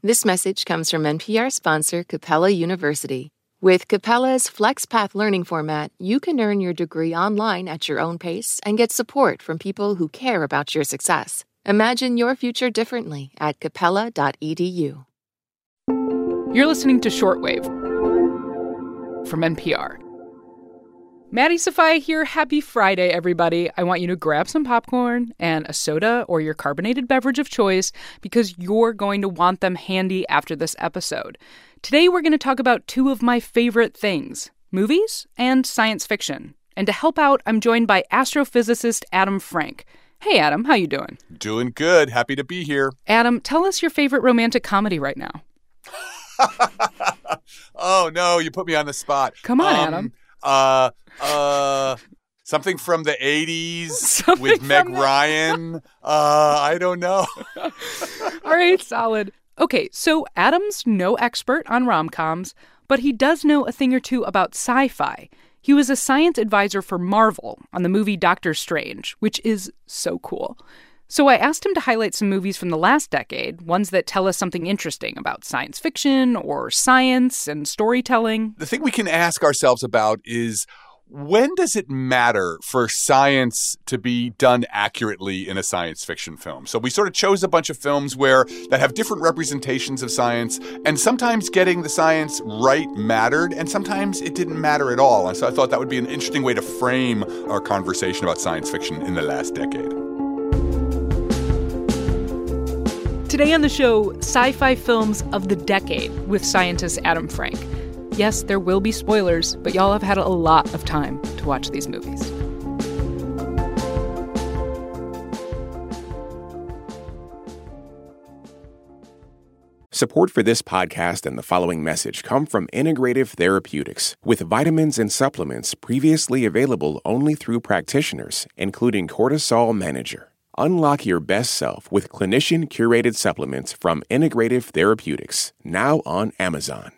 This message comes from NPR sponsor Capella University. With Capella's FlexPath learning format, you can earn your degree online at your own pace and get support from people who care about your success. Imagine your future differently at capella.edu. You're listening to Shortwave from NPR. Maddie Sofia here. Happy Friday, everybody. I want you to grab some popcorn and a soda or your carbonated beverage of choice because you're going to want them handy after this episode. Today, we're going to talk about two of my favorite things movies and science fiction. And to help out, I'm joined by astrophysicist Adam Frank. Hey, Adam, how you doing? Doing good. Happy to be here. Adam, tell us your favorite romantic comedy right now. oh no, you put me on the spot. Come on, um, Adam. Uh, something from the '80s with Meg Ryan. uh, I don't know. All right, solid. Okay, so Adam's no expert on rom coms, but he does know a thing or two about sci fi. He was a science advisor for Marvel on the movie Doctor Strange, which is so cool. So I asked him to highlight some movies from the last decade, ones that tell us something interesting about science fiction or science and storytelling. The thing we can ask ourselves about is when does it matter for science to be done accurately in a science fiction film? So we sort of chose a bunch of films where that have different representations of science, and sometimes getting the science right mattered, and sometimes it didn't matter at all. And so I thought that would be an interesting way to frame our conversation about science fiction in the last decade. Today on the show, sci fi films of the decade with scientist Adam Frank. Yes, there will be spoilers, but y'all have had a lot of time to watch these movies. Support for this podcast and the following message come from Integrative Therapeutics, with vitamins and supplements previously available only through practitioners, including Cortisol Manager. Unlock your best self with clinician curated supplements from Integrative Therapeutics, now on Amazon.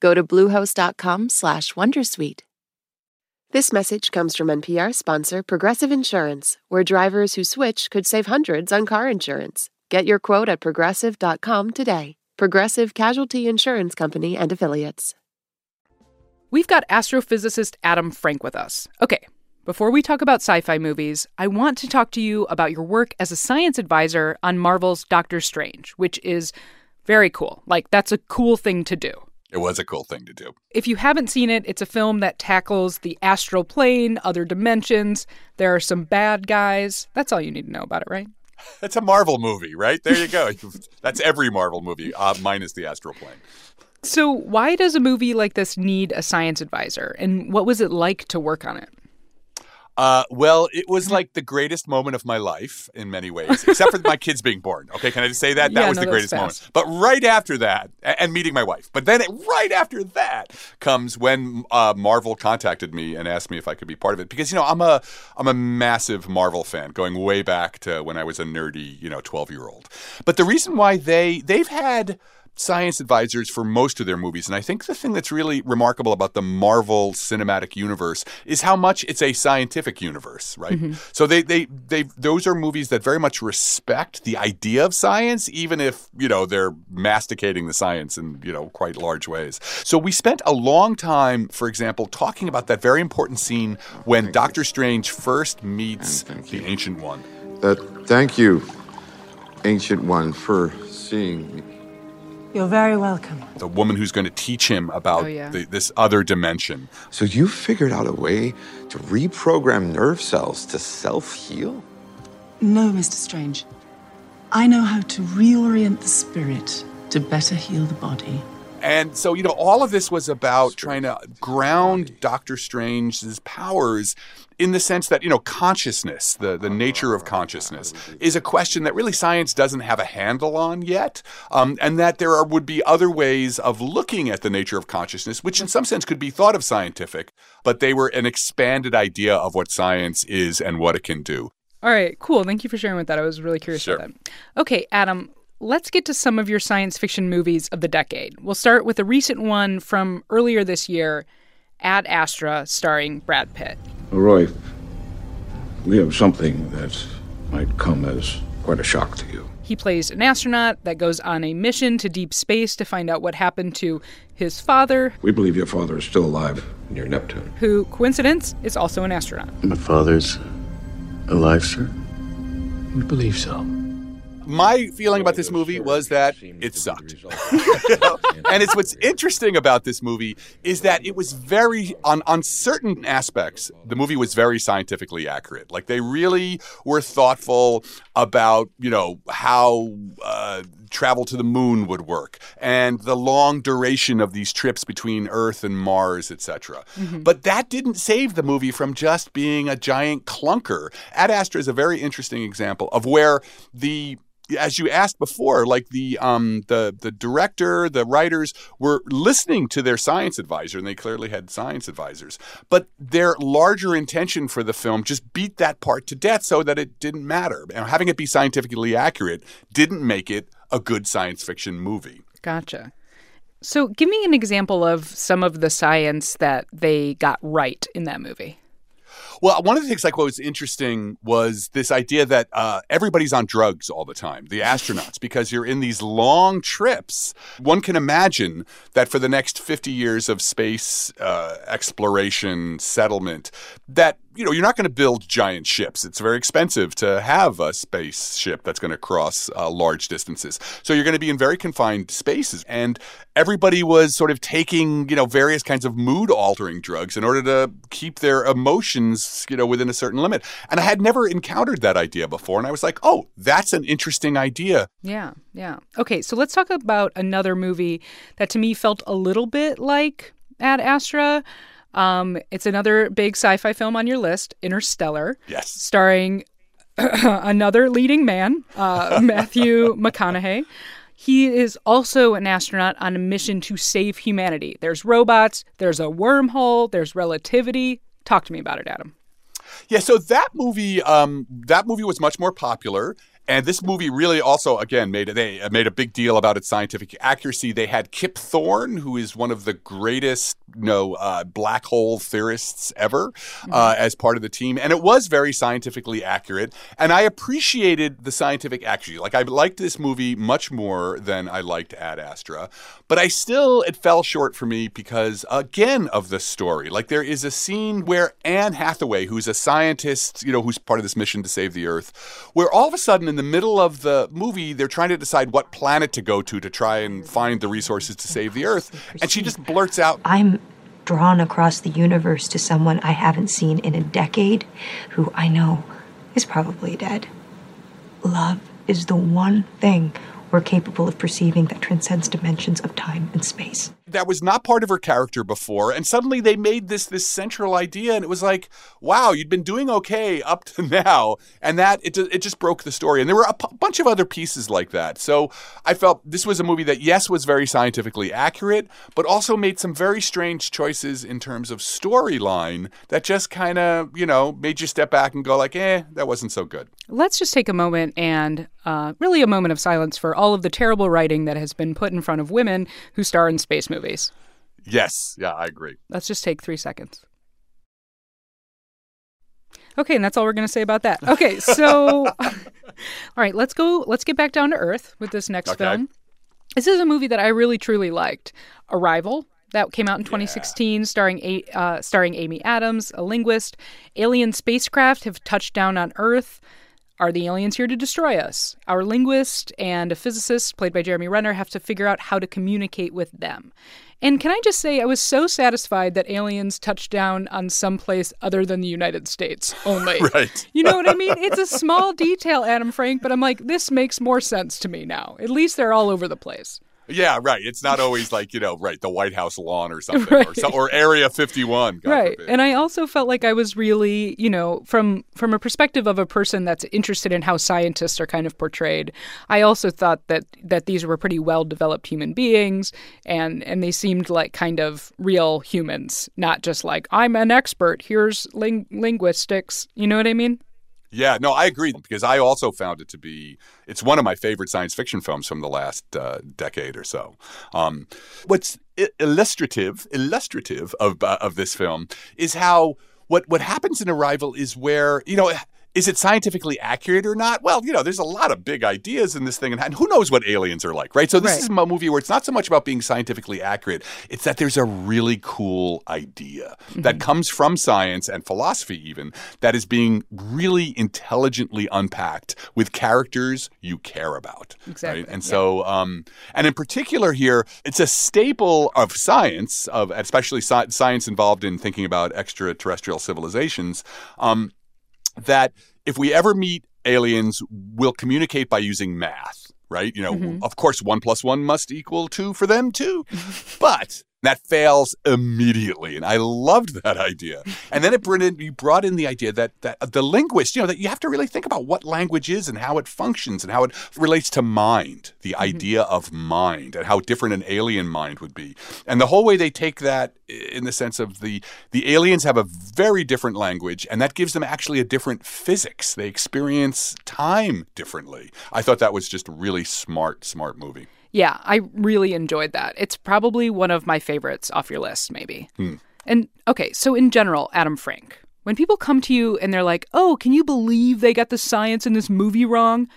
Go to bluehost.com slash wondersuite. This message comes from NPR sponsor Progressive Insurance, where drivers who switch could save hundreds on car insurance. Get your quote at progressive.com today. Progressive Casualty Insurance Company and Affiliates. We've got astrophysicist Adam Frank with us. Okay, before we talk about sci fi movies, I want to talk to you about your work as a science advisor on Marvel's Doctor Strange, which is very cool. Like, that's a cool thing to do. It was a cool thing to do. If you haven't seen it, it's a film that tackles the astral plane, other dimensions. There are some bad guys. That's all you need to know about it, right? It's a Marvel movie, right? There you go. That's every Marvel movie, uh, minus the astral plane. So, why does a movie like this need a science advisor? And what was it like to work on it? Uh, well, it was like the greatest moment of my life in many ways, except for my kids being born. Okay, can I just say that? That yeah, was no, the greatest moment. But right after that, and meeting my wife, but then right after that comes when uh, Marvel contacted me and asked me if I could be part of it because you know I'm a I'm a massive Marvel fan, going way back to when I was a nerdy you know 12 year old. But the reason why they they've had science advisors for most of their movies. And I think the thing that's really remarkable about the Marvel Cinematic Universe is how much it's a scientific universe, right? Mm-hmm. So they, they, they, those are movies that very much respect the idea of science, even if, you know, they're masticating the science in, you know, quite large ways. So we spent a long time, for example, talking about that very important scene when thank Doctor you. Strange first meets the Ancient One. Uh, thank you, Ancient One, for seeing me. You're very welcome. The woman who's going to teach him about oh, yeah. the, this other dimension. So you figured out a way to reprogram nerve cells to self heal? No, Mr. Strange. I know how to reorient the spirit to better heal the body. And so, you know, all of this was about trying to ground Doctor Strange's powers in the sense that, you know, consciousness, the, the nature of consciousness, is a question that really science doesn't have a handle on yet. Um, and that there are, would be other ways of looking at the nature of consciousness, which in some sense could be thought of scientific, but they were an expanded idea of what science is and what it can do. All right, cool. Thank you for sharing with that. I was really curious Sure. about that. Okay, Adam, let's get to some of your science fiction movies of the decade. We'll start with a recent one from earlier this year, Ad Astra, starring Brad Pitt. Roy, we have something that might come as quite a shock to you. He plays an astronaut that goes on a mission to deep space to find out what happened to his father, We believe your father is still alive near Neptune. who, coincidence, is also an astronaut. My father's alive, sir? We believe so. My feeling about this movie was that it sucked. and it's what's interesting about this movie is that it was very on on certain aspects the movie was very scientifically accurate. Like they really were thoughtful about you know how uh, travel to the moon would work and the long duration of these trips between earth and mars etc but that didn't save the movie from just being a giant clunker. Ad astra is a very interesting example of where the as you asked before, like the um the the director, the writers were listening to their science advisor, and they clearly had science advisors. But their larger intention for the film just beat that part to death, so that it didn't matter. And having it be scientifically accurate didn't make it a good science fiction movie. Gotcha. So, give me an example of some of the science that they got right in that movie. Well, one of the things like what was interesting was this idea that uh, everybody's on drugs all the time, the astronauts, because you're in these long trips. One can imagine that for the next 50 years of space uh, exploration, settlement, that you know, you're not going to build giant ships. It's very expensive to have a spaceship that's going to cross uh, large distances. So you're going to be in very confined spaces. And everybody was sort of taking, you know, various kinds of mood altering drugs in order to keep their emotions, you know, within a certain limit. And I had never encountered that idea before. And I was like, oh, that's an interesting idea. Yeah, yeah. Okay, so let's talk about another movie that to me felt a little bit like Ad Astra. Um, it's another big sci-fi film on your list, Interstellar. Yes. Starring another leading man, uh, Matthew McConaughey. He is also an astronaut on a mission to save humanity. There's robots, there's a wormhole, there's relativity. Talk to me about it, Adam. Yeah, so that movie, um, that movie was much more popular. And this movie really also, again, made they made a big deal about its scientific accuracy. They had Kip Thorne, who is one of the greatest, you know, uh, black hole theorists ever, uh, as part of the team, and it was very scientifically accurate. And I appreciated the scientific accuracy. Like I liked this movie much more than I liked Ad Astra, but I still it fell short for me because again of the story. Like there is a scene where Anne Hathaway, who's a scientist, you know, who's part of this mission to save the Earth, where all of a sudden in the middle of the movie, they're trying to decide what planet to go to to try and find the resources to save the Earth. And she just blurts out, I'm drawn across the universe to someone I haven't seen in a decade who I know is probably dead. Love is the one thing we're capable of perceiving that transcends dimensions of time and space. That was not part of her character before and suddenly they made this this central idea and it was like wow you'd been doing okay up to now. And that it, it just broke the story. And there were a p- bunch of other pieces like that. So i felt this was a movie that yes was very scientifically accurate but also made some very strange choices in terms of storyline that just kind of you know made you step back and go like eh that wasn't so good. Let's just take a moment and uh, really a moment of silence for all of the terrible writing that has been put in front of women who star in space movies. Yes yeah i agree Let's just take three seconds. Okay, and that's all we're going to say about that. Okay, so all right, let's go. Let's get back down to earth with this next Okay. film. This is a movie that I really truly liked. Arrival that came out in 2016, starring a, uh, starring Amy Adams, a linguist. Alien spacecraft have touched down on Earth. Are the aliens here to destroy us? Our linguist and a physicist, played by Jeremy Renner, have to figure out how to communicate with them. And can I just say, I was so satisfied that aliens touched down on some place other than the United States only. Right. You know what I mean? It's a small detail, Adam Frank, but I'm like, this makes more sense to me now. At least they're all over the place. Yeah, right. It's not always like you know, right, the White House lawn or something, right. or, so, or Area 51. God right. Forbid. And I also felt like I was really, you know, from from a perspective of a person that's interested in how scientists are kind of portrayed. I also thought that that these were pretty well developed human beings, and and they seemed like kind of real humans, not just like I'm an expert. Here's ling- linguistics. You know what I mean? Yeah, no, I agree because I also found it to be it's one of my favorite science fiction films from the last uh, decade or so. Um, what's illustrative illustrative of uh, of this film is how what what happens in Arrival is where you know is it scientifically accurate or not? Well, you know, there's a lot of big ideas in this thing, and who knows what aliens are like, right? So this right. is a movie where it's not so much about being scientifically accurate; it's that there's a really cool idea mm-hmm. that comes from science and philosophy, even that is being really intelligently unpacked with characters you care about. Exactly. Right? And yeah. so, um, and in particular here, it's a staple of science, of especially sci- science involved in thinking about extraterrestrial civilizations. Um, that if we ever meet aliens, we'll communicate by using math, right? You know, mm-hmm. of course, one plus one must equal two for them too. but that fails immediately, and I loved that idea. And then it brought in, you brought in the idea that that the linguist, you know, that you have to really think about what language is and how it functions and how it relates to mind, the mm-hmm. idea of mind, and how different an alien mind would be. And the whole way they take that in the sense of the the aliens have a very different language, and that gives them actually a different physics. They experience time differently. I thought that was just a really smart, smart movie. Yeah, I really enjoyed that. It's probably one of my favorites off your list, maybe. Hmm. And okay, so in general, Adam Frank, when people come to you and they're like, "Oh, can you believe they got the science in this movie wrong?"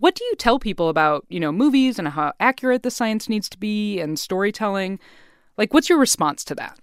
What do you tell people about, you know, movies and how accurate the science needs to be and storytelling? Like what's your response to that?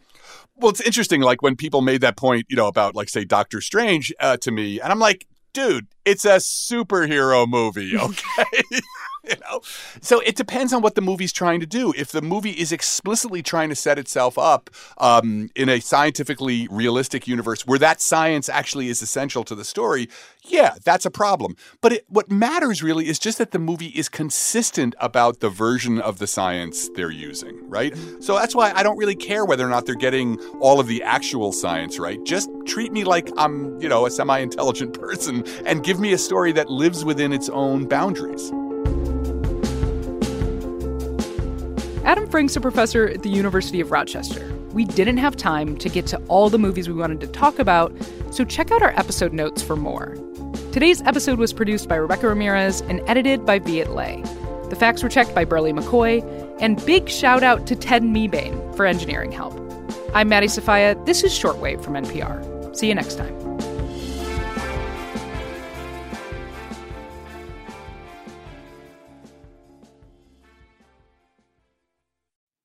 Well, it's interesting like when people made that point, you know, about like say Doctor Strange uh, to me, and I'm like, dude, it's a superhero movie, okay? you know? So it depends on what the movie's trying to do. If the movie is explicitly trying to set itself up um, in a scientifically realistic universe where that science actually is essential to the story yeah that's a problem. But it, what matters really is just that the movie is consistent about the version of the science they're using right? So that's why i don't really care whether or not they're getting all of the actual science right. Just treat me like i'm you know a semi-intelligent person and give me a story that lives within its own boundaries Adam Frank's a professor at the University of Rochester. We didn't have time to get to all the movies we wanted to talk about, so check out our episode notes for more. Today's episode was produced by Rebecca Ramirez and edited by Viet Le. The facts were checked by Berly McCoy, and big shout out to Ted Mebane for engineering help. I'm Maddie Sofia. This is Shortwave from NPR. See you next time.